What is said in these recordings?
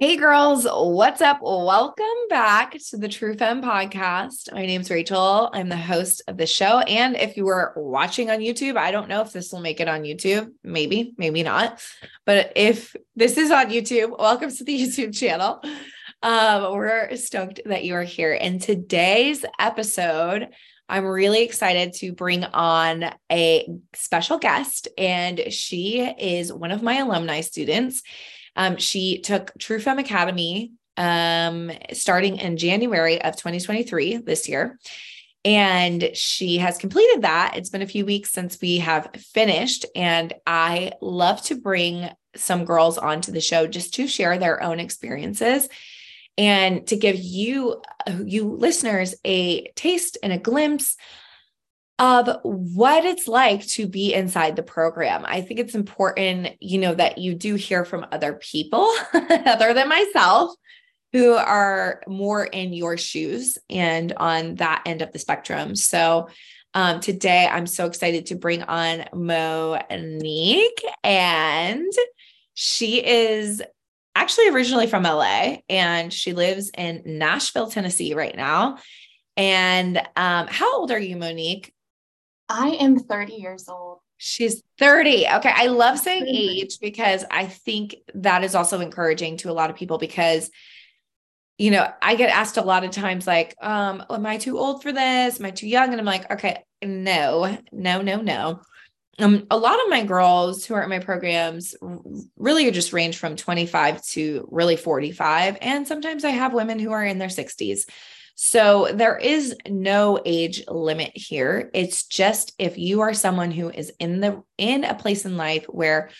Hey girls, what's up? Welcome back to the True Femme podcast. My name's Rachel. I'm the host of the show. And if you were watching on YouTube, I don't know if this will make it on YouTube. Maybe, maybe not. But if this is on YouTube, welcome to the YouTube channel. Um, we're stoked that you are here. In today's episode, I'm really excited to bring on a special guest, and she is one of my alumni students. Um, she took True Femme Academy um, starting in January of 2023 this year. And she has completed that. It's been a few weeks since we have finished. And I love to bring some girls onto the show just to share their own experiences and to give you, you listeners, a taste and a glimpse of what it's like to be inside the program. I think it's important, you know, that you do hear from other people other than myself who are more in your shoes and on that end of the spectrum. So, um, today I'm so excited to bring on Monique, and she is actually originally from LA and she lives in Nashville, Tennessee right now. And um, how old are you, Monique? I am 30 years old. She's 30. Okay. I love saying age because I think that is also encouraging to a lot of people because, you know, I get asked a lot of times, like, um, am I too old for this? Am I too young? And I'm like, okay, no, no, no, no. Um, a lot of my girls who are in my programs really just range from 25 to really 45. And sometimes I have women who are in their 60s. So there is no age limit here. It's just if you are someone who is in the in a place in life where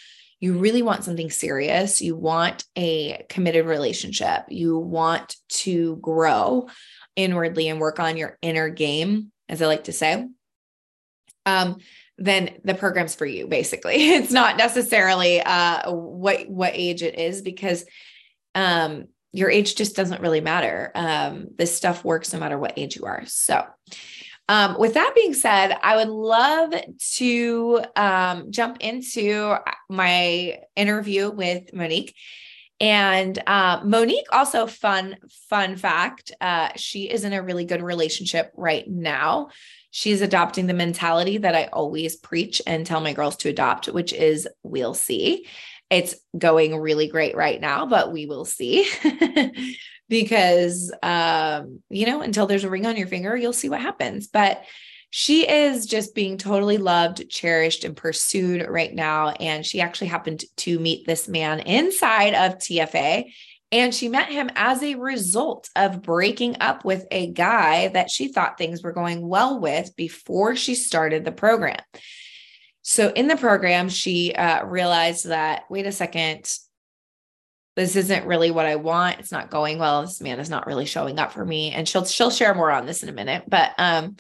you really want something serious, you want a committed relationship, you want to grow inwardly and work on your inner game, as I like to say. Um, then the program's for you basically it's not necessarily uh what what age it is because um your age just doesn't really matter. Um, this stuff works no matter what age you are. So, um, with that being said, I would love to um, jump into my interview with Monique. And uh, Monique, also fun fun fact, uh, she is in a really good relationship right now. She's adopting the mentality that I always preach and tell my girls to adopt, which is we'll see. It's going really great right now, but we will see. because um, you know, until there's a ring on your finger, you'll see what happens. But she is just being totally loved, cherished, and pursued right now. And she actually happened to meet this man inside of TFA. And she met him as a result of breaking up with a guy that she thought things were going well with before she started the program. So in the program, she uh, realized that, wait a second, this isn't really what I want. It's not going well. This man is not really showing up for me. And she'll she'll share more on this in a minute. But um,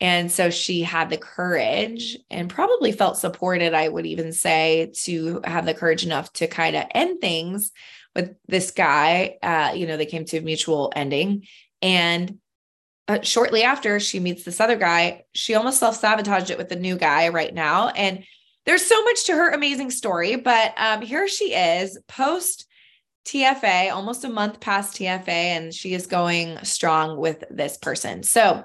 and so she had the courage and probably felt supported, I would even say, to have the courage enough to kind of end things with this guy. Uh, you know, they came to a mutual ending. And uh, shortly after she meets this other guy, she almost self sabotaged it with the new guy right now. And there's so much to her amazing story, but um, here she is post TFA, almost a month past TFA, and she is going strong with this person. So,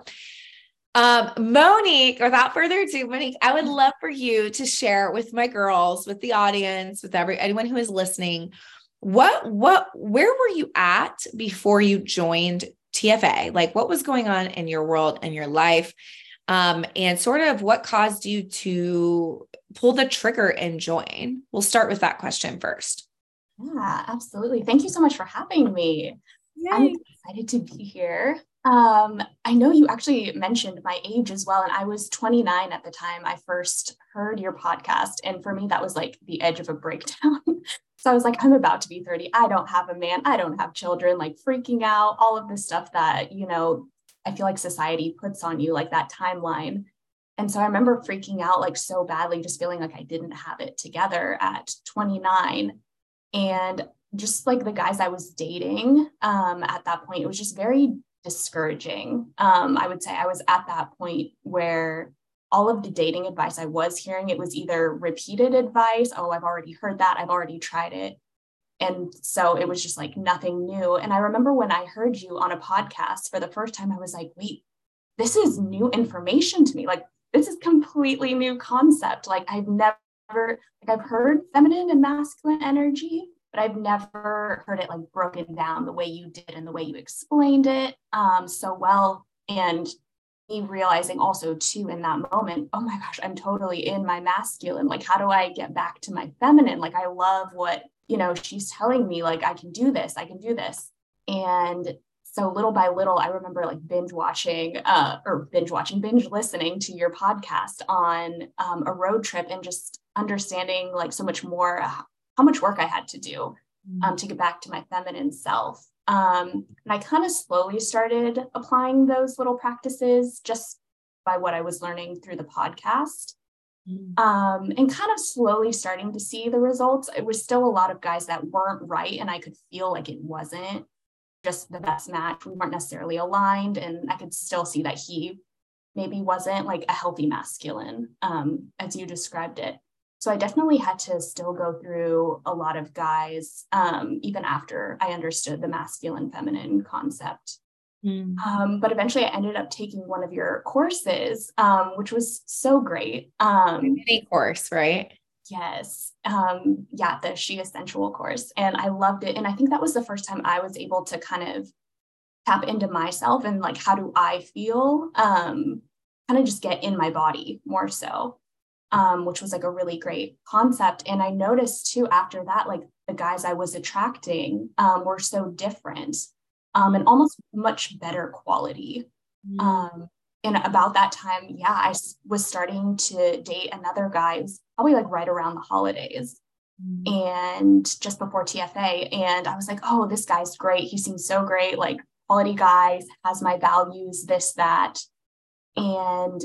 um, Monique, without further ado, Monique, I would love for you to share with my girls, with the audience, with every anyone who is listening, what what where were you at before you joined TFA? Like what was going on in your world and your life? Um, and sort of what caused you to pull the trigger and join? We'll start with that question first. Yeah, absolutely. Thank you so much for having me. Yay. I'm excited to be here. Um, I know you actually mentioned my age as well, and I was 29 at the time I first heard your podcast. And for me, that was like the edge of a breakdown. so I was like, I'm about to be 30. I don't have a man. I don't have children, like freaking out, all of this stuff that, you know, I feel like society puts on you, like that timeline. And so I remember freaking out like so badly, just feeling like I didn't have it together at 29. And just like the guys I was dating um, at that point, it was just very discouraging. Um, I would say I was at that point where all of the dating advice I was hearing, it was either repeated advice, oh, I've already heard that, I've already tried it. and so it was just like nothing new. And I remember when I heard you on a podcast for the first time, I was like, wait, this is new information to me. Like, this is completely new concept. Like, I've never, like, I've heard feminine and masculine energy, but I've never heard it like broken down the way you did and the way you explained it um, so well. And me realizing also too in that moment, oh my gosh, I'm totally in my masculine. Like, how do I get back to my feminine? Like, I love what, you know, she's telling me, like, I can do this, I can do this. And so little by little, I remember like binge watching, uh, or binge watching, binge listening to your podcast on um, a road trip and just understanding like so much more how much work I had to do um, to get back to my feminine self. Um, and I kind of slowly started applying those little practices just by what I was learning through the podcast. Mm. Um, and kind of slowly starting to see the results. It was still a lot of guys that weren't right, and I could feel like it wasn't just the best match. We weren't necessarily aligned, and I could still see that he maybe wasn't like a healthy masculine, um, as you described it. So I definitely had to still go through a lot of guys, um, even after I understood the masculine feminine concept. Mm. Um, but eventually I ended up taking one of your courses, um, which was so great. Um, mini course, right? Yes. Um, yeah, the She Essential course. And I loved it. And I think that was the first time I was able to kind of tap into myself and like, how do I feel? Um, kind of just get in my body more so um, which was like a really great concept. And I noticed too after that, like the guys I was attracting um, were so different um, and almost much better quality. Mm. and about that time, yeah, I was starting to date another guy. Probably like right around the holidays. Mm. And just before TFA, and I was like, oh, this guy's great. He seems so great, like quality guys, has my values, this, that. And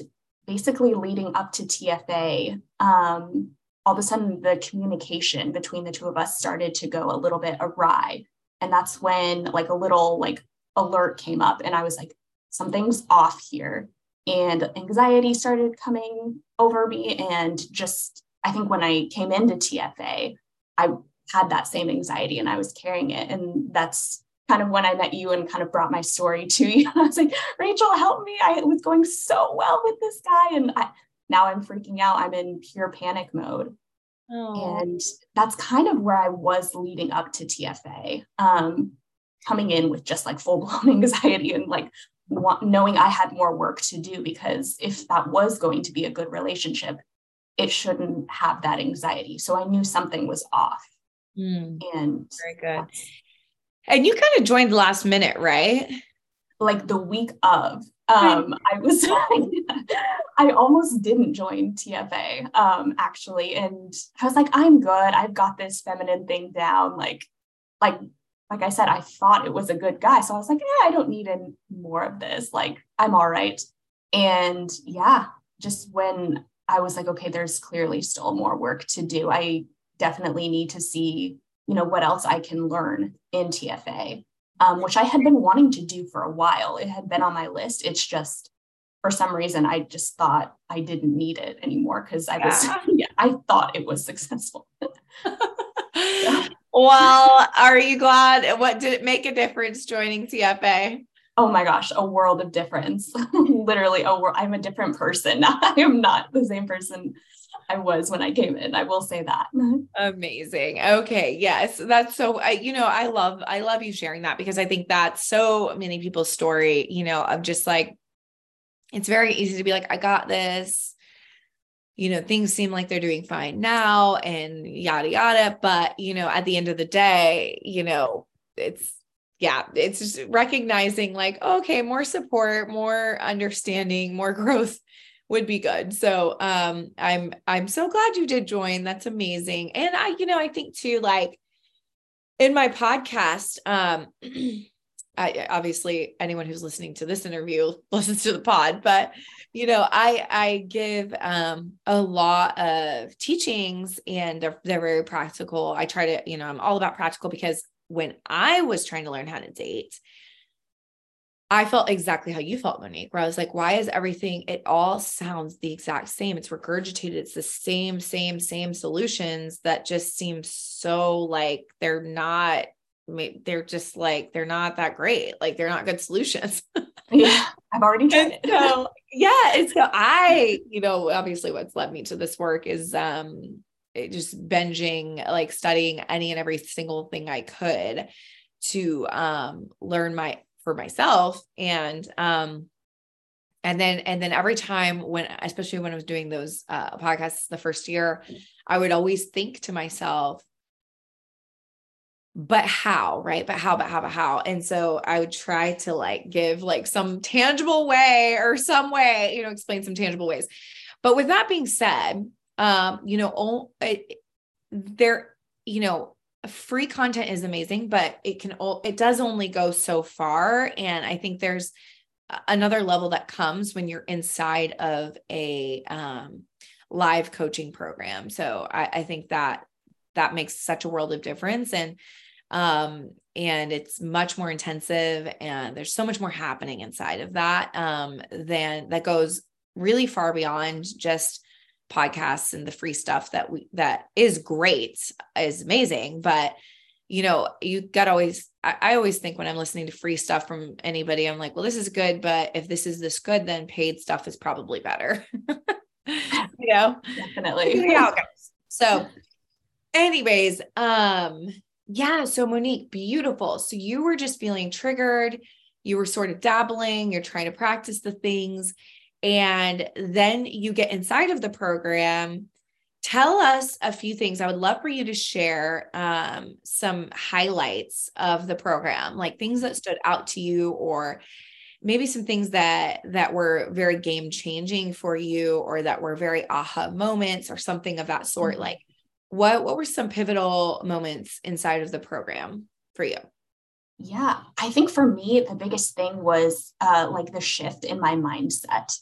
basically leading up to TFA, um, all of a sudden the communication between the two of us started to go a little bit awry. And that's when like a little like alert came up and I was like, something's off here. And anxiety started coming over me. And just, I think when I came into TFA, I had that same anxiety and I was carrying it. And that's kind of when I met you and kind of brought my story to you. I was like, Rachel, help me. I was going so well with this guy. And I, now I'm freaking out. I'm in pure panic mode. Oh. And that's kind of where I was leading up to TFA, um, coming in with just like full blown anxiety and like want, knowing I had more work to do because if that was going to be a good relationship, it shouldn't have that anxiety. So I knew something was off. Mm. And very good. And you kind of joined last minute, right? Like the week of. Um, I was I almost didn't join TFA um actually. And I was like, I'm good. I've got this feminine thing down. Like, like, like I said, I thought it was a good guy. So I was like, yeah, I don't need any more of this. Like, I'm all right. And yeah, just when I was like, okay, there's clearly still more work to do. I definitely need to see you know, what else I can learn in TFA, um, which I had been wanting to do for a while. It had been on my list. It's just for some reason I just thought I didn't need it anymore because I was yeah. yeah, I thought it was successful. well, are you glad? What did it make a difference joining TFA? Oh my gosh, a world of difference. Literally, oh, I'm a different person. I am not the same person I was when I came in. I will say that. Amazing. Okay. Yes. That's so, I, you know, I love, I love you sharing that because I think that's so many people's story, you know, of just like, it's very easy to be like, I got this, you know, things seem like they're doing fine now and yada, yada. But, you know, at the end of the day, you know, it's, yeah, it's just recognizing like, okay, more support, more understanding, more growth would be good. So um I'm I'm so glad you did join. That's amazing. And I you know I think too like in my podcast um I obviously anyone who's listening to this interview listens to the pod but you know I I give um a lot of teachings and they're they're very practical. I try to you know I'm all about practical because when I was trying to learn how to date I felt exactly how you felt, Monique, where I was like, why is everything, it all sounds the exact same. It's regurgitated. It's the same, same, same solutions that just seem so like they're not, they're just like, they're not that great. Like they're not good solutions. yeah. I've already done it. so, yeah. And so I, you know, obviously what's led me to this work is, um, just binging, like studying any and every single thing I could to um learn my for myself. And um and then and then every time when especially when i was doing those uh podcasts the first year i would always think to myself but how right? But how but how but how? And so i would try to like give like some tangible way or some way you know explain some tangible ways. But with that being said um you know it, there you know free content is amazing, but it can it does only go so far. And I think there's another level that comes when you're inside of a um, live coaching program. So I, I think that that makes such a world of difference. And um and it's much more intensive and there's so much more happening inside of that um than that goes really far beyond just podcasts and the free stuff that we that is great is amazing but you know you got always I, I, always think when i'm listening to free stuff from anybody i'm like well this is good but if this is this good then paid stuff is probably better you know? Definitely. Yeah okay. so anyways um yeah so monique beautiful. So you were just feeling triggered. You were sort of dabbling. You're trying to practice the things and then you get inside of the program. Tell us a few things. I would love for you to share um, some highlights of the program, like things that stood out to you, or maybe some things that that were very game changing for you, or that were very aha moments, or something of that sort. Mm-hmm. Like, what what were some pivotal moments inside of the program for you? Yeah, I think for me, the biggest thing was uh, like the shift in my mindset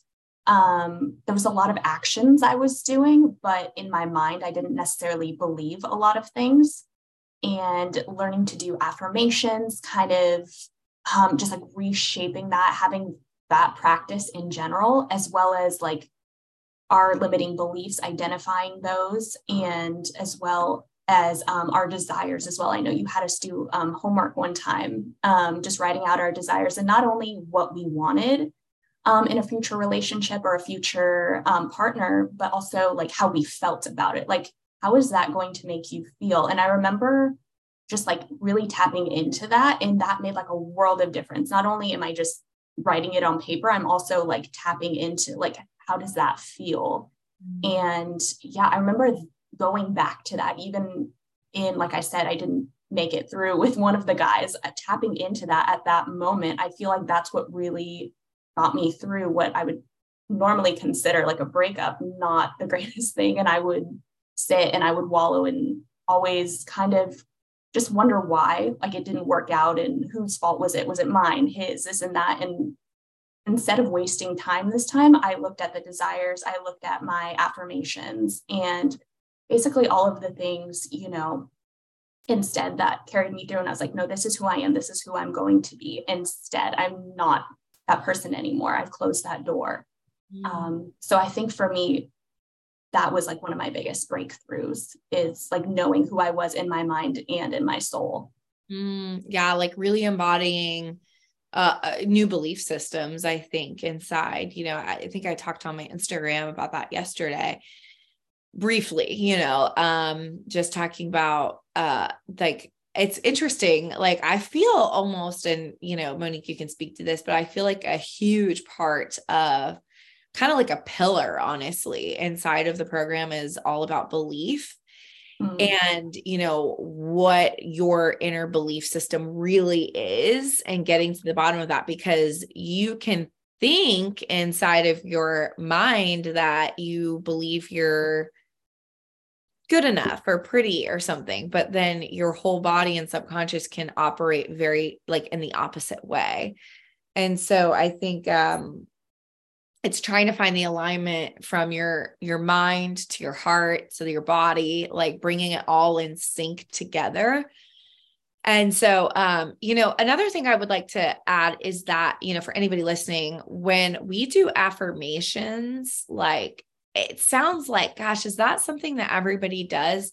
um, there was a lot of actions I was doing, but in my mind, I didn't necessarily believe a lot of things. And learning to do affirmations, kind of um, just like reshaping that, having that practice in general, as well as like our limiting beliefs, identifying those, and as well as um, our desires as well. I know you had us do um, homework one time, um, just writing out our desires and not only what we wanted, um, in a future relationship or a future um, partner, but also like how we felt about it. Like, how is that going to make you feel? And I remember just like really tapping into that. And that made like a world of difference. Not only am I just writing it on paper, I'm also like tapping into like, how does that feel? Mm-hmm. And yeah, I remember going back to that, even in, like I said, I didn't make it through with one of the guys, uh, tapping into that at that moment. I feel like that's what really got me through what I would normally consider like a breakup, not the greatest thing. And I would sit and I would wallow and always kind of just wonder why like it didn't work out and whose fault was it? Was it mine his this and that? And instead of wasting time this time i looked at the desires i looked at my affirmations and basically all of the things you know instead that carried me through. And i was like no this is who i am. This is who i'm going to be. Instead i'm not that person anymore. I've closed that door. Mm. Um, so I think for me, that was like one of my biggest breakthroughs is like knowing who I was in my mind and in my soul. Mm, yeah, like really embodying uh, uh, new belief systems, I think, inside. You know, I think I talked on my Instagram about that yesterday briefly, you know, um, just talking about uh like it's interesting. Like I feel almost, and you know, Monique, you can speak to this, but I feel like a huge part of kind of like a pillar, honestly, inside of the program is all about belief. Mm-hmm. And, you know, what your inner belief system really is, and getting to the bottom of that because you can think inside of your mind that you believe you're good enough or pretty or something but then your whole body and subconscious can operate very like in the opposite way. And so i think um it's trying to find the alignment from your your mind to your heart to your body like bringing it all in sync together. And so, um, you know, another thing I would like to add is that, you know, for anybody listening, when we do affirmations, like it sounds like, gosh, is that something that everybody does?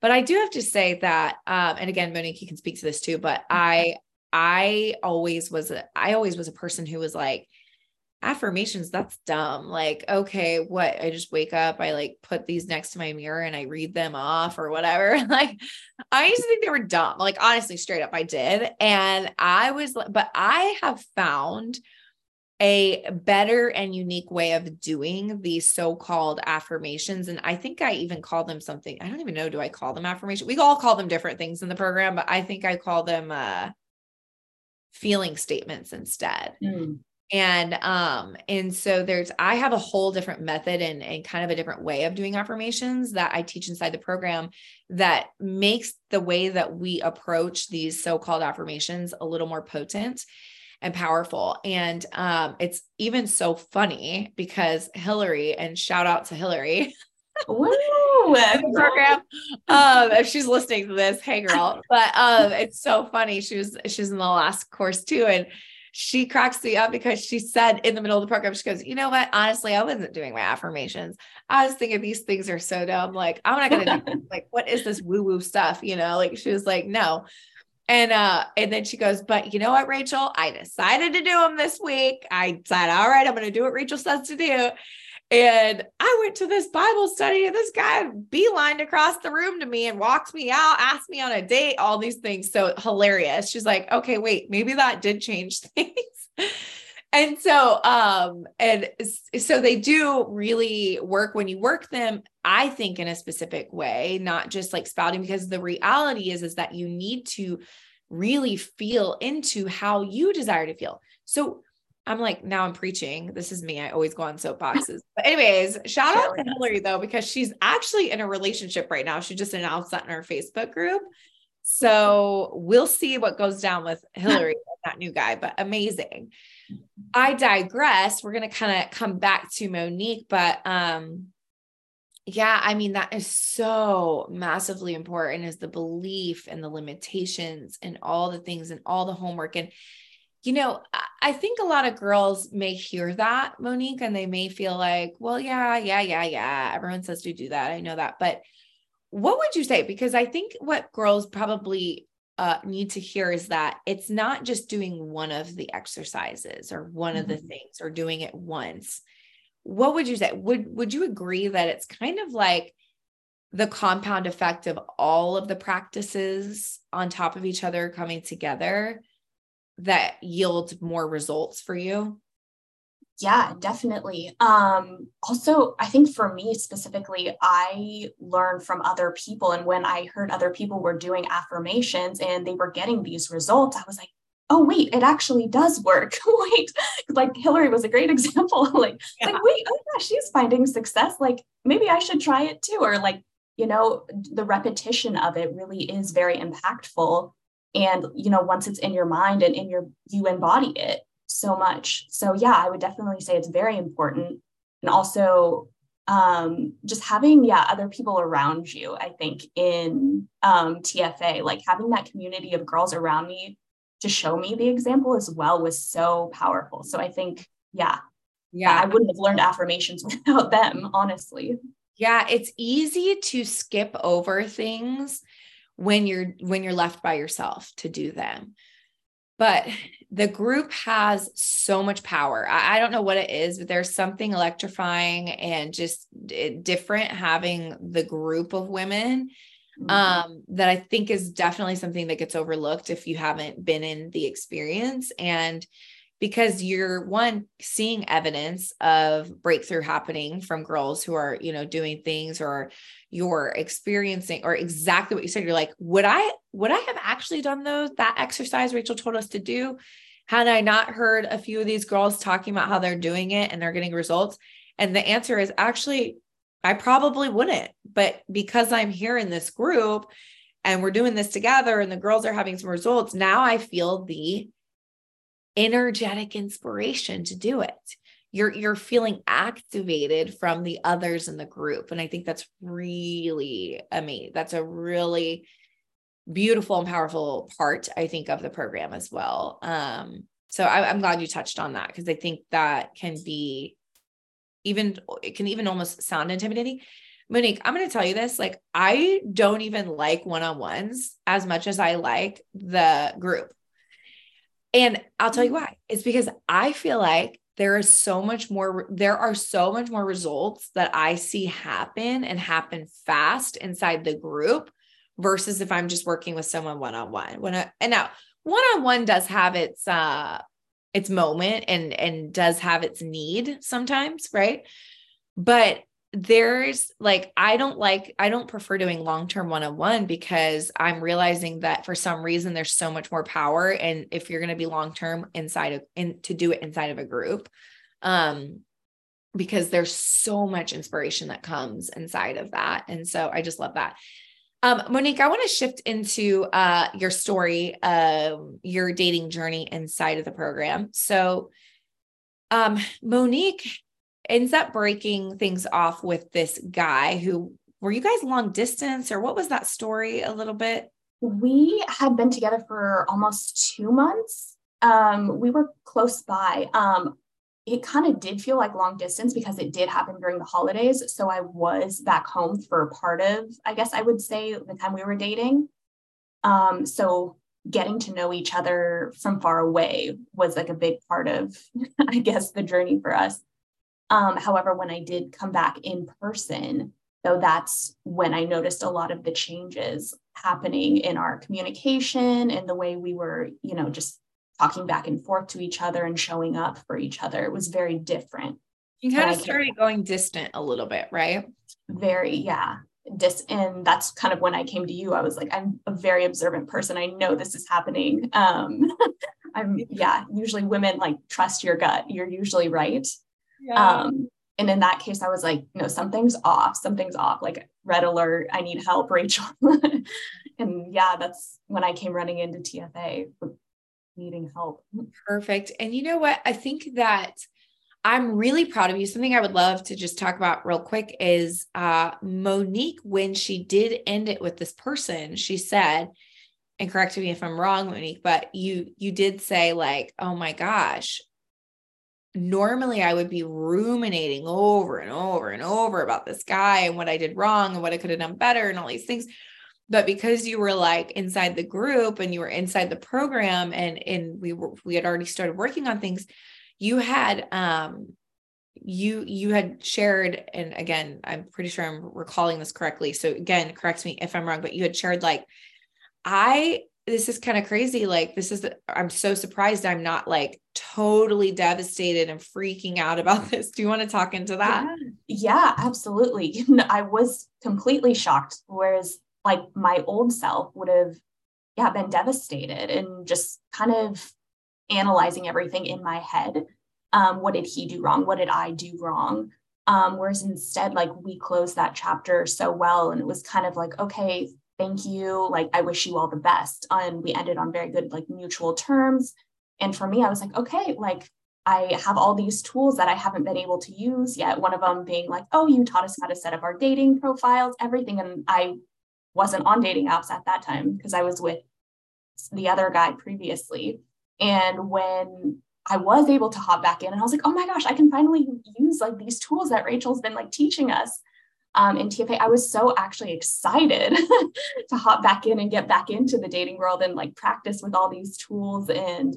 But I do have to say that, um, and again, Monique, you can speak to this too, but mm-hmm. I, I always was, a, I always was a person who was like, affirmations that's dumb like okay what i just wake up i like put these next to my mirror and i read them off or whatever like i used to think they were dumb like honestly straight up i did and i was but i have found a better and unique way of doing these so-called affirmations. And i think i even call them something i don't even know do i call them affirmation? We all call them different things in the program but i think i call them uh feeling statements instead. Mm and um and so there's i have a whole different method and, and kind of a different way of doing affirmations that i teach inside the program that makes the way that we approach these so-called affirmations a little more potent and powerful and um it's even so funny because hillary and shout out to hillary program. Um, if she's listening to this, hey girl. But um, it's so funny. She was she's in the last course too, and she cracks me up because she said in the middle of the program, she goes, You know what? Honestly, I wasn't doing my affirmations. I was thinking these things are so dumb. Like, I'm not gonna do like what is this woo-woo stuff? You know, like she was like, No. And uh, and then she goes, But you know what, Rachel? I decided to do them this week. I said, All right, I'm gonna do what Rachel says to do. And I went to this Bible study, and this guy beelined across the room to me and walked me out, asked me on a date, all these things. So hilarious. She's like, okay, wait, maybe that did change things. And so um and so they do really work when you work them i think in a specific way not just like spouting because the reality is is that you need to really feel into how you desire to feel so I'm like, now I'm preaching. This is me. I always go on soapboxes. But anyways, shout out to Hillary though, because she's actually in a relationship right now. She just announced that in her Facebook group. So we'll see what goes down with Hillary and that new guy, but amazing. I digress. We're going to kind of come back to Monique, but um yeah, I mean that is so massively important is the belief and the limitations and all the things and all the homework and you know, I think a lot of girls may hear that, Monique, and they may feel like, well, yeah, yeah, yeah, yeah. Everyone says to do that. I know that. But what would you say? Because I think what girls probably uh, need to hear is that it's not just doing one of the exercises or one mm-hmm. of the mm-hmm. things or doing it once. What would you say? Would would you agree that it's kind of like the compound effect of all of the practices on top of each other coming together? that yield more results for you? Yeah, definitely. Um, also, I think for me specifically, I learned from other people. And when I heard other people were doing affirmations and they were getting these results, I was like, oh, wait, it actually does work. wait, like Hillary was a great example. like, yeah. like, wait, oh yeah, she's finding success. Like, maybe I should try it too. Or like, you know, the repetition of it really is very impactful and you know once it's in your mind and in your you embody it so much. So yeah i would definitely say it's very important. And also um just having yeah other people around you i think in um tfa like having that community of girls around me to show me the example as well was so powerful. So i think yeah yeah. I wouldn't have learned affirmations without them honestly. Yeah it's easy to skip over things when you're when you're left by yourself to do them but the group has so much power I, I, don't know what it is but there's something electrifying and just different having the group of women mm-hmm. um, that i think is definitely something that gets overlooked if you haven't been in the experience and because you're one seeing evidence of breakthrough happening from girls who are you know doing things or you're experiencing or exactly what you said. You're like would i would i have actually done those that exercise rachel told us to do? Had i not heard a few of these girls talking about how they're doing it and they're getting results? And the answer is actually i probably wouldn't. But because i'm here in this group and we're doing this together and the girls are having some results now i feel the energetic inspiration to do it you're you're feeling activated from the others in the group and i think that's really amazing that's a really beautiful and powerful part, I think, of the program as well. Um, so I, I'm glad you touched on that because I think that can be even, it can even almost sound intimidating. Monique, I'm going to tell you this like, I don't even like one on ones as much as I like the group. And I'll tell you why. It's because I feel like there is so much more, there are so much more results that I see happen and happen fast inside the group versus if I'm just working with someone one on one. When I, and now one on one does have its uh its moment and and does have its need sometimes, right? But there's like I don't like I don't prefer doing long-term one-on-one because I'm realizing that for some reason there's so much more power and if you're going to be long-term inside of in to do it inside of a group um because there's so much inspiration that comes inside of that and so I just love that. Um, Monique, I want to shift into uh, your story, um, your dating journey inside of the program. So, um, Monique ends up breaking things off with this guy who were you guys long distance or what was that story a little bit? We had been together for almost two months. Um, we were close by. Um, it kind of did feel like long distance because it did happen during the holidays. So I was back home for part of, I guess I would say, the time we were dating. Um, so getting to know each other from far away was like a big part of, I guess, the journey for us. Um, however, when I did come back in person, though, that's when I noticed a lot of the changes happening in our communication and the way we were, you know, just talking back and forth to each other and showing up for each other. It was very different. You kind of started going distant a little bit, right? Very, yeah. Dis- and that's kind of when I came to you. I was like, I'm a very observant person. I know this is happening. Um, I'm, yeah, usually women like trust your gut. You're usually right. Yeah. Um, and in that case, I was like, no, something's off. Something's off. Like, red alert. I need help, Rachel. and yeah, that's when I came running into TFA needing help. Perfect. And you know what? I think that I'm really proud of you. Something I would love to just talk about real quick is uh, Monique, when she did end it with this person, she said, and correct me if I'm wrong, Monique, but you you did say like, oh my gosh, normally I would be ruminating over and over and over about this guy and what I did wrong and what I could have done better and all these things. But because you were like inside the group and you were inside the program and and we were we had already started working on things you had um you you had shared and again i'm pretty sure i'm recalling this correctly so again correct me if i'm wrong but you had shared like i this is kind of crazy like this is i'm so surprised i'm not like totally devastated and freaking out about this. Do you want to talk into that? Yeah, yeah absolutely. I was completely shocked whereas like my old self would have yeah been devastated and just kind of analyzing everything in my head. Um, what did he do wrong? What did i do wrong? Um, whereas instead like we closed that chapter so well and it was kind of like okay thank you like i wish you all the best and we ended on very good like mutual terms and for me i was like okay like I have all these tools that I haven't been able to use yet. One of them being like, oh, you taught us how to set up our dating profiles, everything. And I wasn't on dating apps at that time because I was with the other guy previously. And when I was able to hop back in and I was like, oh my gosh, I can finally use like these tools that Rachel's been like teaching us um, in TFA. I was so actually excited to hop back in and get back into the dating world and like practice with all these tools. And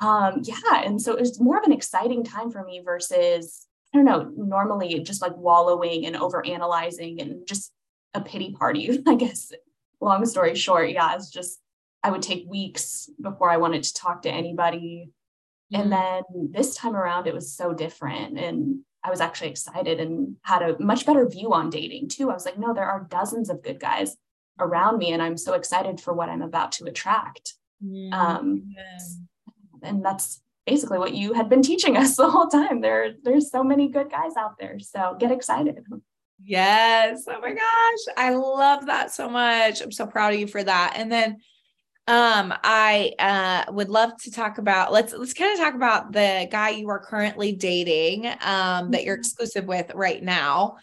um, yeah, and so it was more of an exciting time for me versus, I don't know, normally just like wallowing and over analyzing and just a pity party, I guess. Long story short, yeah, it's just I would take weeks before I wanted to talk to anybody. Mm-hmm. And then this time around, it was so different. And I was actually excited and had a much better view on dating too. I was like, no, there are dozens of good guys around me, and I'm so excited for what I'm about to attract. Mm-hmm. Um, and that's basically what you had been teaching us the whole time. There, there's so many good guys out there. So get excited. Yes. Oh my gosh. I love that so much. I'm so proud of you for that. And then um I uh would love to talk about let's let's kind of talk about the guy you are currently dating um that you're mm-hmm. exclusive with right now.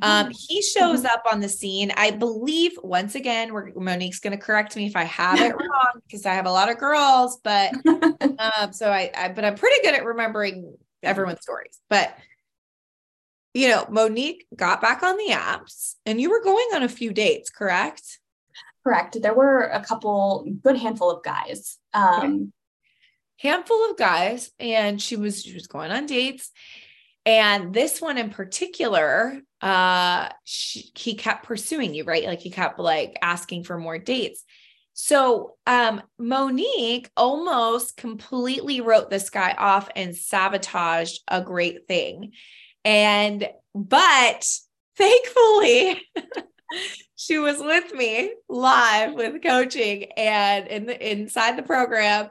Um, he shows up on the scene. I believe once again, we're, Monique's going to correct me if I have it wrong because I have a lot of girls, but um, so I, I, but I'm pretty good at remembering everyone's stories. But you know, Monique got back on the apps, and you were going on a few dates, correct? Correct. There were a couple, good handful of guys. Um, okay. Handful of guys, and she was she was going on dates and this one in particular, uh, she, he kept pursuing you, right? Like he kept like asking for more dates. So um, Monique almost completely wrote this guy off and sabotaged a great thing. And but thankfully, she was with me live with coaching and in the inside the program.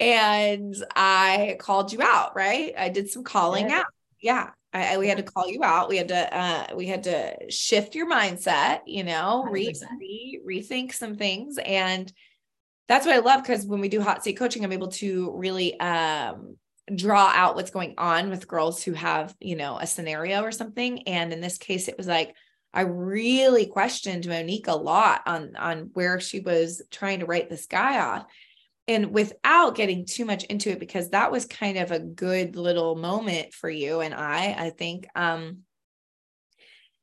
And I called you out, right? I did some calling yeah. out yeah I, I, we had to call you out we had to uh we had to shift your mindset you know re, re rethink some things and that's what i love because when we do hot seat coaching i'm able to really um draw out what's going on with girls who have you know a scenario or something and in this case it was like i really questioned monique a lot on on where she was trying to write this guy off. And without getting too much into it because that was kind of a good little moment for you and i i think um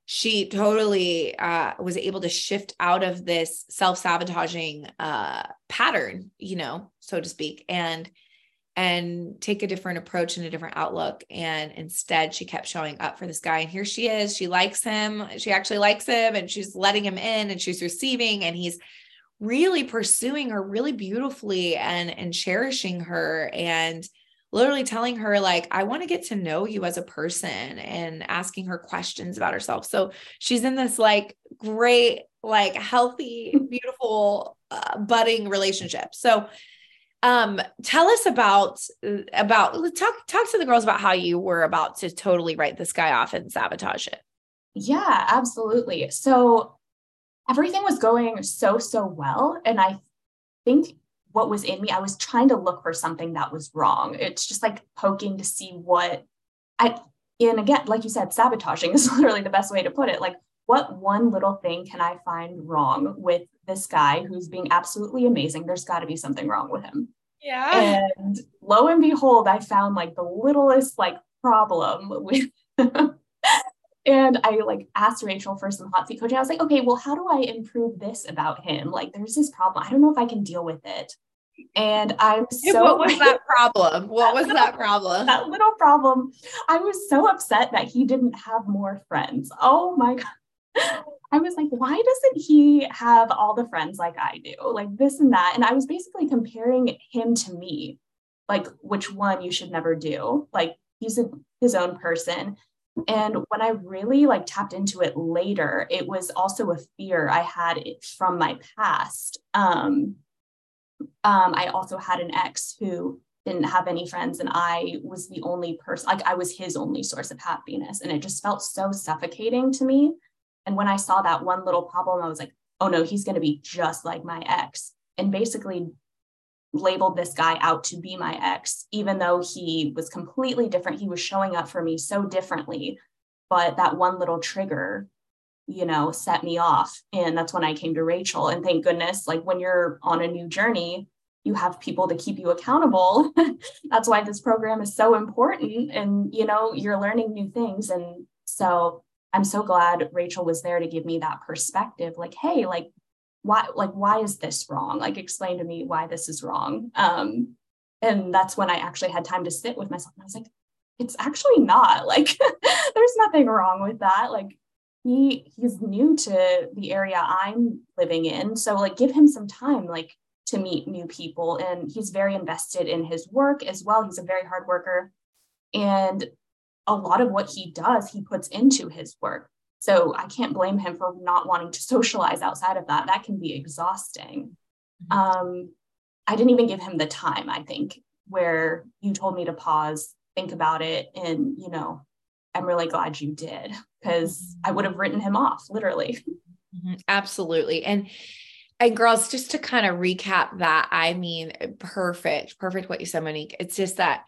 she totally uh, was able to shift out of this self-sabotaging uh, pattern you know so to speak. And and take a different approach and a different outlook. And instead she kept showing up for this guy and here she is. She likes him. She actually likes him and she's letting him in and she's receiving and he's really pursuing her really beautifully and and cherishing her and literally telling her like i want to get to know you as a person and asking her questions about herself. So she's in this like great like healthy beautiful uh, budding relationship. So um tell us about about talk talk to the girls about how you were about to totally write this guy off and sabotage it yeah absolutely so everything was going so, so well. And I think what was in me, I was trying to look for something that was wrong. It's just like poking to see what I, and again, like you said, sabotaging is literally the best way to put it. Like, what one little thing can I find wrong with this guy who's being absolutely amazing? There's got to be something wrong with him. Yeah. And lo and behold, I found like the littlest like problem with and I like asked Rachel for some hot seat coaching. I was like, okay, well, how do I improve this about him? Like, there's this problem. I don't know if I can deal with it. And I'm so. What was that problem? What was that problem? that little problem. I was so upset that he didn't have more friends. Oh my God. I was like, why doesn't he have all the friends like I do? Like this and that. And I was basically comparing him to me, like which one you should never do. Like he's a, his own person and when I really like tapped into it later, it was also a fear I had from my past. Um, um, I also had an ex who didn't have any friends, and I was the only person, like I was his only source of happiness. And it just felt so suffocating to me. And when I saw that one little problem, I was like, oh no, he's going to be just like my ex. And basically labeled this guy out to be my ex, even though he was completely different. He was showing up for me so differently. But that one little trigger, you know, set me off. And that's when I came to Rachel. And thank goodness, like when you're on a new journey, you have people to keep you accountable. that's why this program is so important. And, you know, you're learning new things. And so I'm so glad Rachel was there to give me that perspective like, hey, like why like why is this wrong? Like explain to me why this is wrong. Um and that's when i actually had time to sit with myself and i was like it's actually not like there's nothing wrong with that. Like he he's new to the area i'm living in so like give him some time like to meet new people and he's very invested in his work as well. He's a very hard worker. And a lot of what he does he puts into his work so I can't blame him for not wanting to socialize outside of that. That can be exhausting. Mm-hmm. Um, I didn't even give him the time, I think, where you told me to pause, think about it. And, you know, I'm really glad you did because mm-hmm. I would have written him off literally. Mm-hmm. Absolutely. And, and girls, just to kind of recap that, I mean, perfect, perfect what you said, Monique. It's just that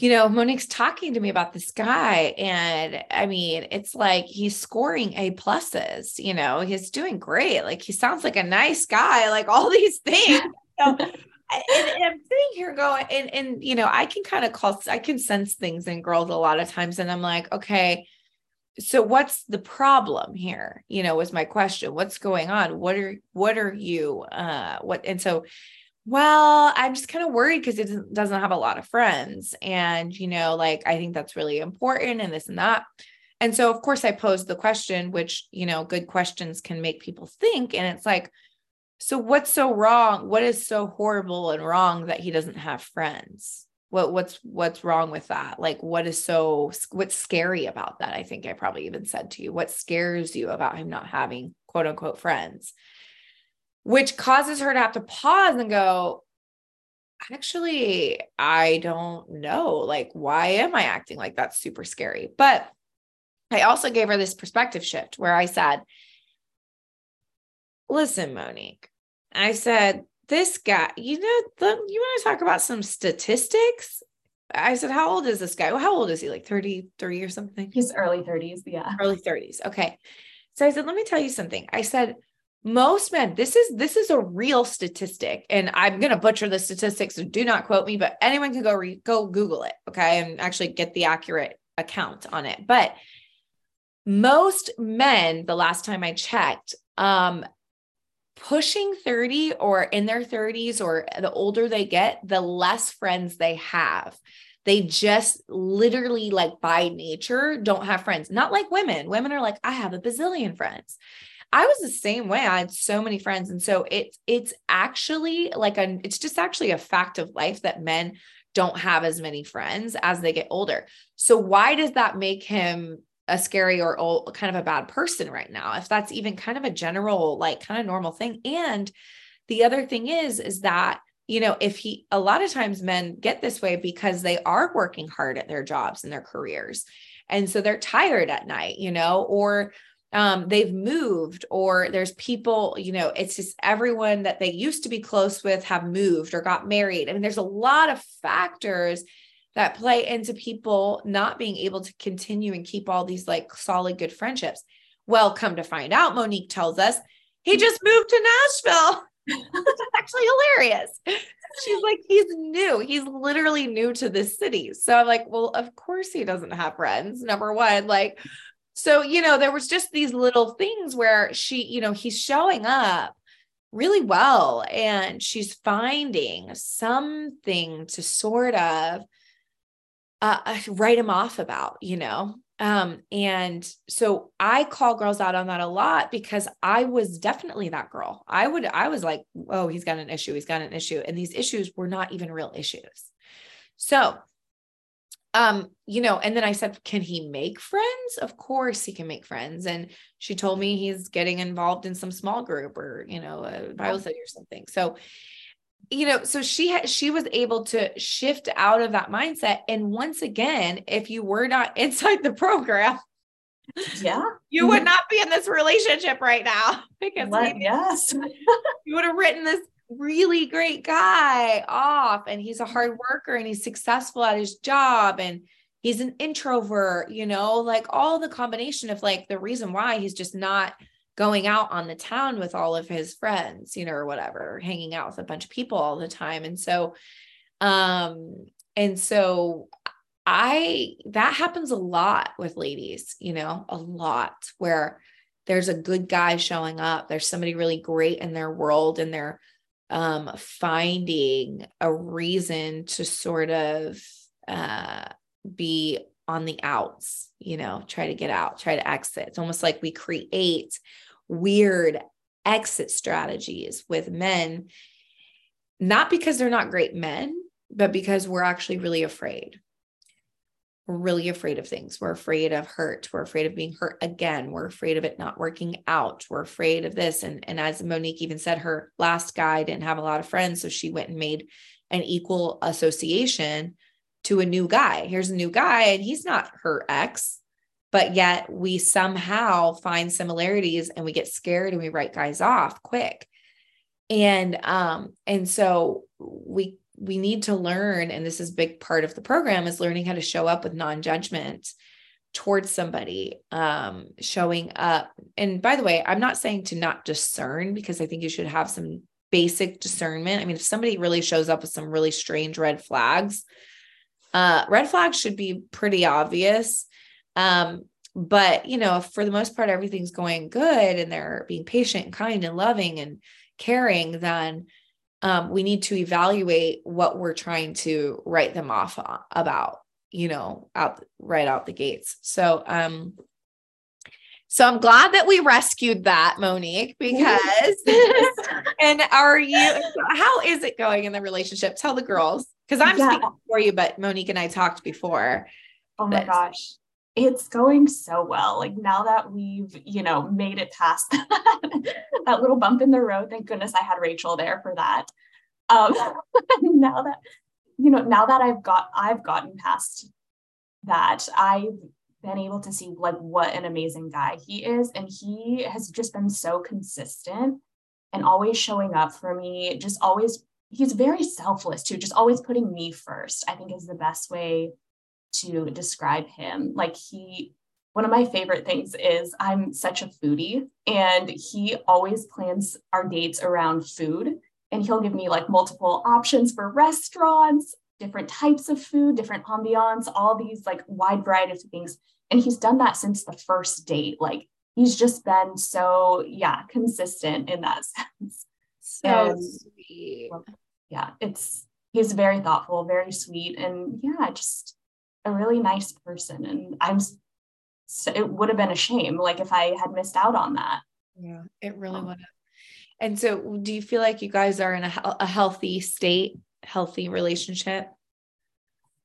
you know, Monique's talking to me about this guy. And I mean, it's like he's scoring A pluses, you know, he's doing great. Like he sounds like a nice guy, like all these things. So, and, and, I'm sitting here going, and, and, you know, I can kind of call, I can sense things in girls a lot of times. And I'm like, okay, so what's the problem here? You know, was my question. What's going on? What are, what are you, uh, what, and so well, I'm just kind of worried because it doesn't have a lot of friends. And, you know, like I think that's really important and this and that. And so, of course, I posed the question, which, you know, good questions can make people think. And it's like, so what's so wrong? What is so horrible and wrong that he doesn't have friends? What what's what's wrong with that? Like what is so what's scary about that? I think I probably even said to you, what scares you about him not having quote unquote friends? Which causes her to have to pause and go, actually, I don't know. Like, why am I acting like that's super scary? But I also gave her this perspective shift where I said, listen, Monique, I said, this guy, you know, the, you want to talk about some statistics? I said, how old is this guy? Well, how old is he? Like 33 or something? He's early 30s. Yeah. Early 30s. Okay. So I said, let me tell you something. I said, most men this is this is a real statistic and i'm going to butcher the statistics so do not quote me but anyone can go re- go google it okay and actually get the accurate account on it. But most men the last time i checked um pushing 30 or in their 30s or the older they get the less friends they have. They just literally like by nature don't have friends. Not like women. Women are like i have a bazillion friends I was the same way. I had so many friends. And so it's it's actually like a it's just actually a fact of life that men don't have as many friends as they get older. So why does that make him a scary or old, kind of a bad person right now? If that's even kind of a general, like kind of normal thing. And the other thing is, is that you know, if he, a lot of times men get this way because they are working hard at their jobs and their careers. And so they're tired at night, you know, or um, they've moved or there's people, you know, it's just everyone that they used to be close with have moved or got married. I mean, there's a lot of factors that play into people not being able to continue and keep all these like solid, good friendships. Well, come to find out, Monique tells us he just moved to Nashville. It's actually hilarious. She's like, he's new. He's literally new to this city. So I'm like, well, of course he doesn't have friends. Number one, like, so, you know, there was just these little things where she, you know, he's showing up really well and she's finding something to sort of uh, uh, write him off about, you know. Um, and so I call girls out on that a lot because I was definitely that girl. I would, I was like, oh, he's got an issue, he's got an issue. And these issues were not even real issues. So um you know and then i said can he make friends? Of course he can make friends. And she told me he's getting involved in some small group or you know a bible study or something. So you know so she had she was able to shift out of that mindset. And once again if you were not inside the program yeah. you would not be in this relationship right now because Let, yes. you would have written this really great guy off and he's a hard worker and he's successful at his job and he's an introvert, you know, like all the combination of like the reason why he's just not going out on the town with all of his friends, you know, or whatever, hanging out with a bunch of people all the time. And so, um, and so I, that happens a lot with ladies, you know, a lot where there's a good guy showing up, there's somebody really great in their world and they're um, finding a reason to sort of uh, be on the outs, you know, try to get out, try to exit. It's almost like we create weird exit strategies with men, not because they're not great men, but because we're actually really afraid we're really afraid of things. We're afraid of hurt. We're afraid of being hurt again. We're afraid of it not working out. We're afraid of this. And, and as Monique even said, her last guy didn't have a lot of friends. So she went and made an equal association to a new guy. Here's a new guy, and he's not her ex, but yet we somehow find similarities and we get scared and we write guys off quick. And um, and so we we need to learn, and this is a big part of the program, is learning how to show up with non-judgment towards somebody, um, showing up. And by the way, I'm not saying to not discern because I think you should have some basic discernment. I mean, if somebody really shows up with some really strange red flags, uh, red flags should be pretty obvious. Um, but you know, for the most part, everything's going good and they're being patient and kind and loving and caring, then um, we need to evaluate what we're trying to write them off about, you know, out right out the gates. So, um, so I'm glad that we rescued that, Monique, because and are you how is it going in the relationship? Tell the girls because I'm yeah. speaking for you, but Monique and I talked before. Oh my gosh. It's going so well. Like now that we've, you know, made it past that, that little bump in the road, thank goodness I had Rachel there for that. Um, now that, you know, now that I've got, I've gotten past that, I've been able to see like what an amazing guy he is. And he has just been so consistent and always showing up for me, just always he's very selfless too, just always putting me first, I think is the best way to describe him. Like he, one of my favorite things is I'm such a foodie and he always plans our dates around food and he'll give me like multiple options for restaurants, different types of food, different ambiance, all these like wide variety of things. And he's done that since the first date. Like he's just been so, yeah, consistent in that sense. So sweet. Yeah, it's he's very thoughtful, very sweet, and yeah, just a really nice person. And I'm so it would have been a shame like if I had missed out on that. Yeah, it really um, would have. And so, do you feel like you guys are in a, a healthy state, healthy relationship?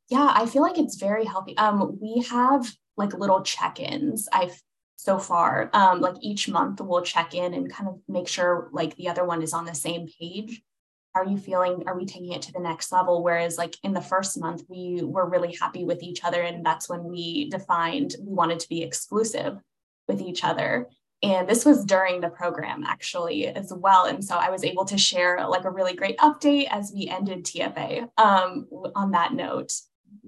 Yeah, I feel like it's very healthy. Um, we have like little check-ins. I've so far. Um, like each month we'll check in and kind of make sure like the other one is on the same page. Are you feeling, are we taking it to the next level? Whereas like in the first month, we were really happy with each other. And that's when we defined we wanted to be exclusive with each other. And this was during the program actually as well. And so I was able to share like a really great update as we ended TFA um, on that note.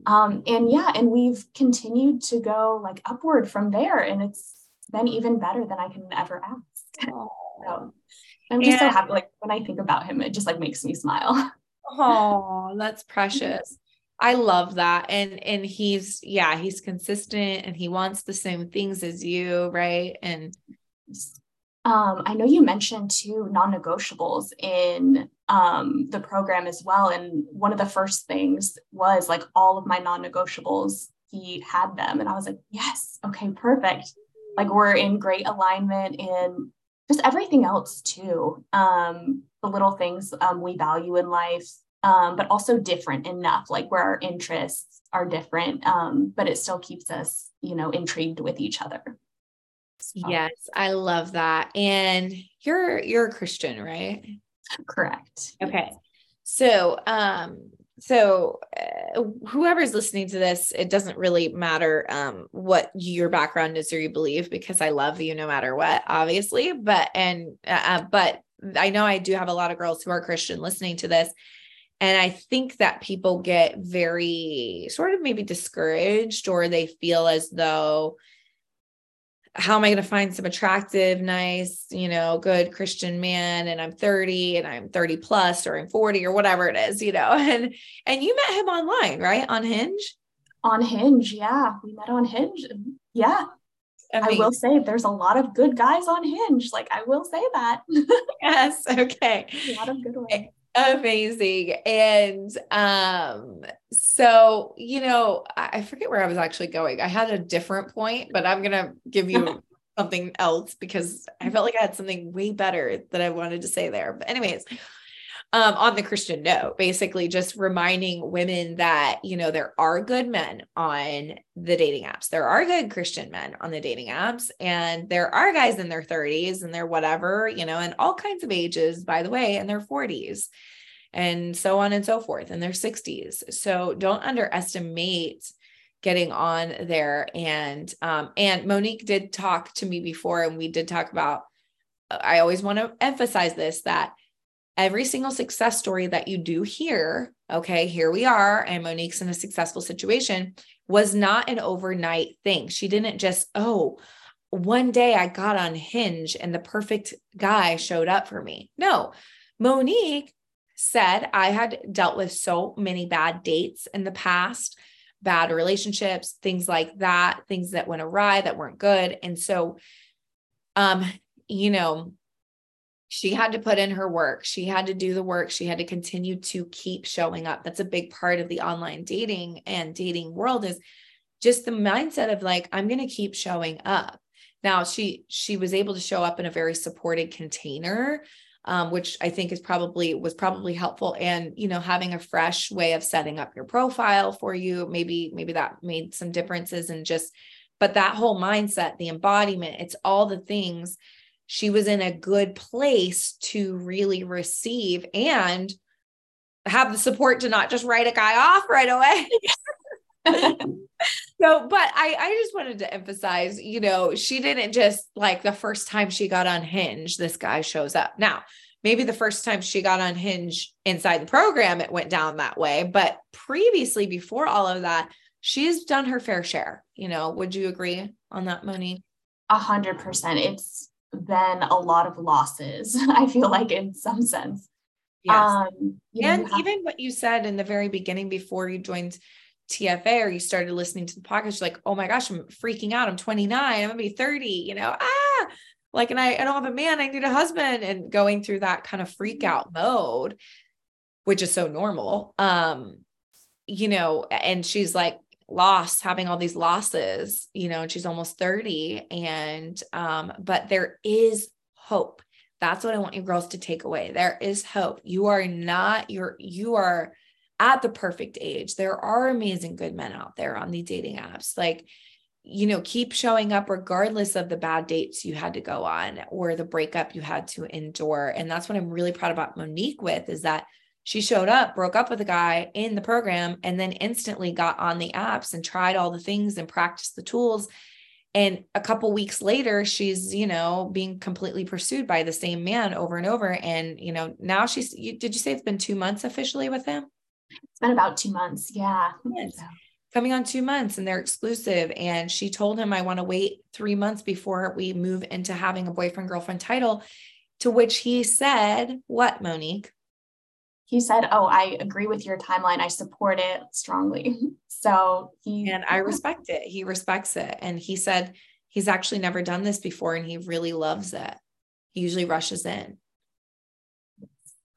Um, and yeah, and we've continued to go like upward from there. And it's been even better than I can ever ask. So I'm just and, so happy. Like when I think about him, it just like makes me smile. Oh, that's precious. I love that. And and he's yeah, he's consistent and he wants the same things as you, right? And um, I know you mentioned two non-negotiables in um, the program as well. And one of the first things was like all of my non-negotiables, he had them. And I was like, yes, okay, perfect like we're in great alignment in just everything else too um, the little things um, we value in life um, but also different enough like where our interests are different um, but it still keeps us you know intrigued with each other. So. yes i love that. And you're you're a christian right? Correct. Okay. So um so uh, whoever's listening to this it doesn't really matter um, what your background is or you believe because i love you no matter what obviously. But and uh, uh, but i know i do have a lot of girls who are christian listening to this and i think that people get very sort of maybe discouraged or they feel as though how am I going to find some attractive, nice, you know, good Christian man and I'm 30 and I'm 30 plus or I'm 40 or whatever it is, you know. And and you met him online, right? On Hinge? On Hinge, yeah. We met on Hinge. Yeah. I, I will say there's a lot of good guys on Hinge. Like I will say that. yes. Okay. A lot of good ones amazing. And um so you know i forget where i was actually going. I had a different point but i'm gonna give you something else because i felt like i had something way better that i wanted to say there. But anyways um, on the Christian note, basically just reminding women that, you know, there are good men on the dating apps. There are good Christian men on the dating apps, and there are guys in their 30s and they're whatever, you know, and all kinds of ages, by the way, in their 40s and so on and so forth in their 60s. So don't underestimate getting on there and um and Monique did talk to me before and we did talk about I always want to emphasize this that every single success story that you do hear, okay, here we are, and Monique's in a successful situation, was not an overnight thing. She didn't just, oh, one day I got on Hinge and the perfect guy showed up for me. No, Monique said I had dealt with so many bad dates in the past, bad relationships, things like that, things that went awry that weren't good. And so, um, you know, she had to put in her work. She had to do the work. She had to continue to keep showing up. That's a big part of the online dating and dating world is just the mindset of like, I'm going to keep showing up. Now she she was able to show up in a very supported container, um, which I think is probably was probably helpful. And you know, having a fresh way of setting up your profile for you, maybe maybe that made some differences and just, but that whole mindset, the embodiment, it's all the things she was in a good place to really receive and have the support to not just write a guy off right away. so, but I, I just wanted to emphasize, you know, she didn't just like the first time she got on Hinge, this guy shows up. Now, maybe the first time she got on Hinge inside the program, it went down that way. But previously, before all of that, she's done her fair share. You know, would you agree on that, Moni? A hundred percent. It's been a lot of losses, I feel like in some sense. Yes. Um, and have- even what you said in the very beginning before you joined TFA or you started listening to the podcast, you're like, oh my gosh, I'm freaking out. I'm 29, I'm gonna be 30, you know, ah, like, and I, I don't have a man, I need a husband, and going through that kind of freak mm-hmm. out mode, which is so normal. Um, you know, and she's like, lost having all these losses you know and she's almost 30 and um but there is hope. That's what i want you girls to take away. There is hope. You are not you're you are at the perfect age. There are amazing good men out there on the dating apps. Like you know keep showing up regardless of the bad dates you had to go on or the breakup you had to endure. And that's what i'm really proud about monique with is that she showed up, broke up with a guy in the program, and then instantly got on the apps and tried all the things and practiced the tools. And a couple weeks later, she's, you know, being completely pursued by the same man over and over. And, you know, now she's, you, did you say it's been two months officially with him? It's been about two months. Yeah. Yes. Coming on two months and they're exclusive. And she told him, I want to wait three months before we move into having a boyfriend girlfriend title. To which he said, What, Monique? He said, Oh, I agree with your timeline. I support it strongly. So he and I respect it. He respects it. And he said he's actually never done this before and he really loves it. He usually rushes in.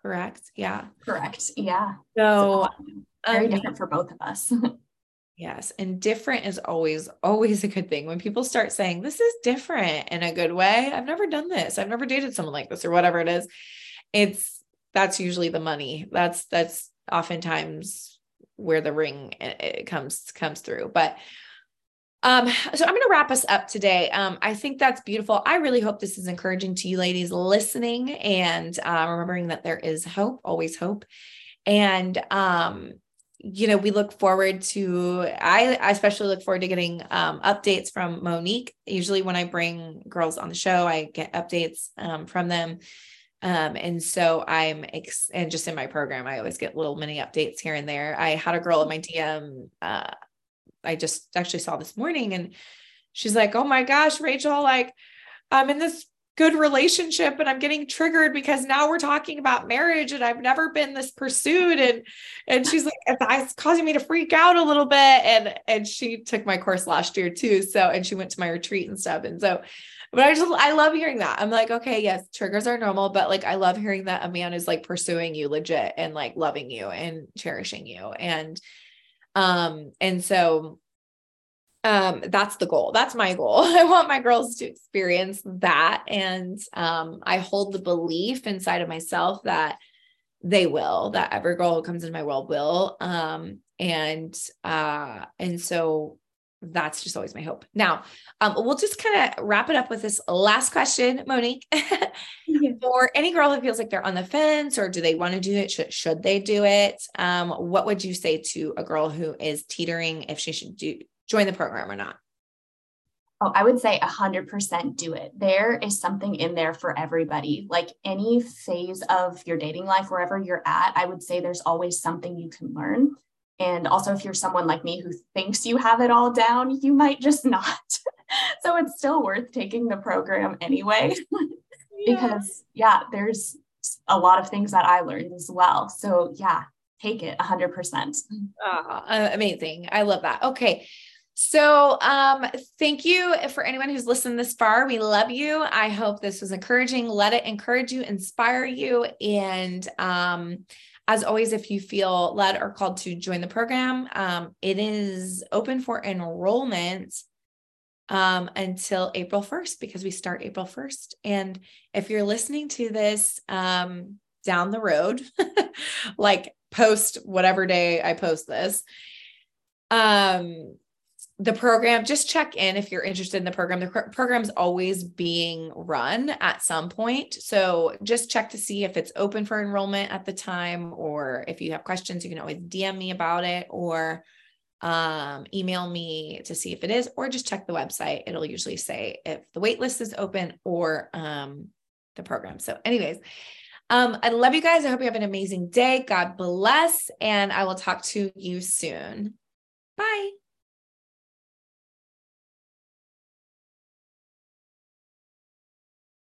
Correct. Yeah. Correct. Yeah. So, so very um, different for both of us. yes. And different is always, always a good thing. When people start saying, This is different in a good way, I've never done this. I've never dated someone like this or whatever it is. It's that's usually the money. That's that's oftentimes where the ring it eh, eh, comes comes through. But um, so I'm going to wrap us up today. Um, I think that's beautiful. I really hope this is encouraging to you ladies listening and uh, remembering that there is hope, always hope. And, um, you know, we look forward to, I, I especially look forward to getting um, updates from Monique. Usually when I bring girls on the show, I get updates um, from them um, and so I'm, ex- and just in my program, I always get little mini updates here and there. I had a girl in my DM, uh, I just actually saw this morning and she's like, Oh my gosh, Rachel, like I'm in this good relationship and I'm getting triggered because now we're talking about marriage and I've never been this pursued and and she's like it's causing me to freak out a little bit and and she took my course last year too so and she went to my retreat and stuff and so but I just I love hearing that. I'm like, okay, yes, triggers are normal, but like I love hearing that a man is like pursuing you legit and like loving you and cherishing you. And um, and so um that's the goal that's my goal i want my girls to experience that and um i hold the belief inside of myself that they will that every girl who comes into my world will um and uh and so that's just always my hope. Now, um, we'll just kind of wrap it up with this last question, Monique. For any girl who feels like they're on the fence or do they want to do it? Should, should they do it? Um, what would you say to a girl who is teetering if she should do join the program or not? Oh, I would say 100% do it. There is something in there for everybody. Like any phase of your dating life, wherever you're at, I would say there's always something you can learn. And also, if you're someone like me who thinks you have it all down, you might just not. so it's still worth taking the program anyway. because, yeah, there's a lot of things that I learned as well. So, yeah, take it 100%. Oh, amazing. I love that. Okay. So, um, thank you for anyone who's listened this far. We love you. I hope this was encouraging. Let it encourage you, inspire you. And um, as always, if you feel led or called to join the program, um, it is open for enrollment um, until April 1st because we start April 1st. And if you're listening to this um, down the road, like post whatever day I post this, um, the program just check in if you're interested in the program the program's always being run at some point so just check to see if it's open for enrollment at the time or if you have questions you can always dm me about it or um, email me to see if it is or just check the website it'll usually say if the wait list is open or um, the program so anyways um, I love you guys. I hope you have an amazing day. God bless. And I will talk to you soon. Bye.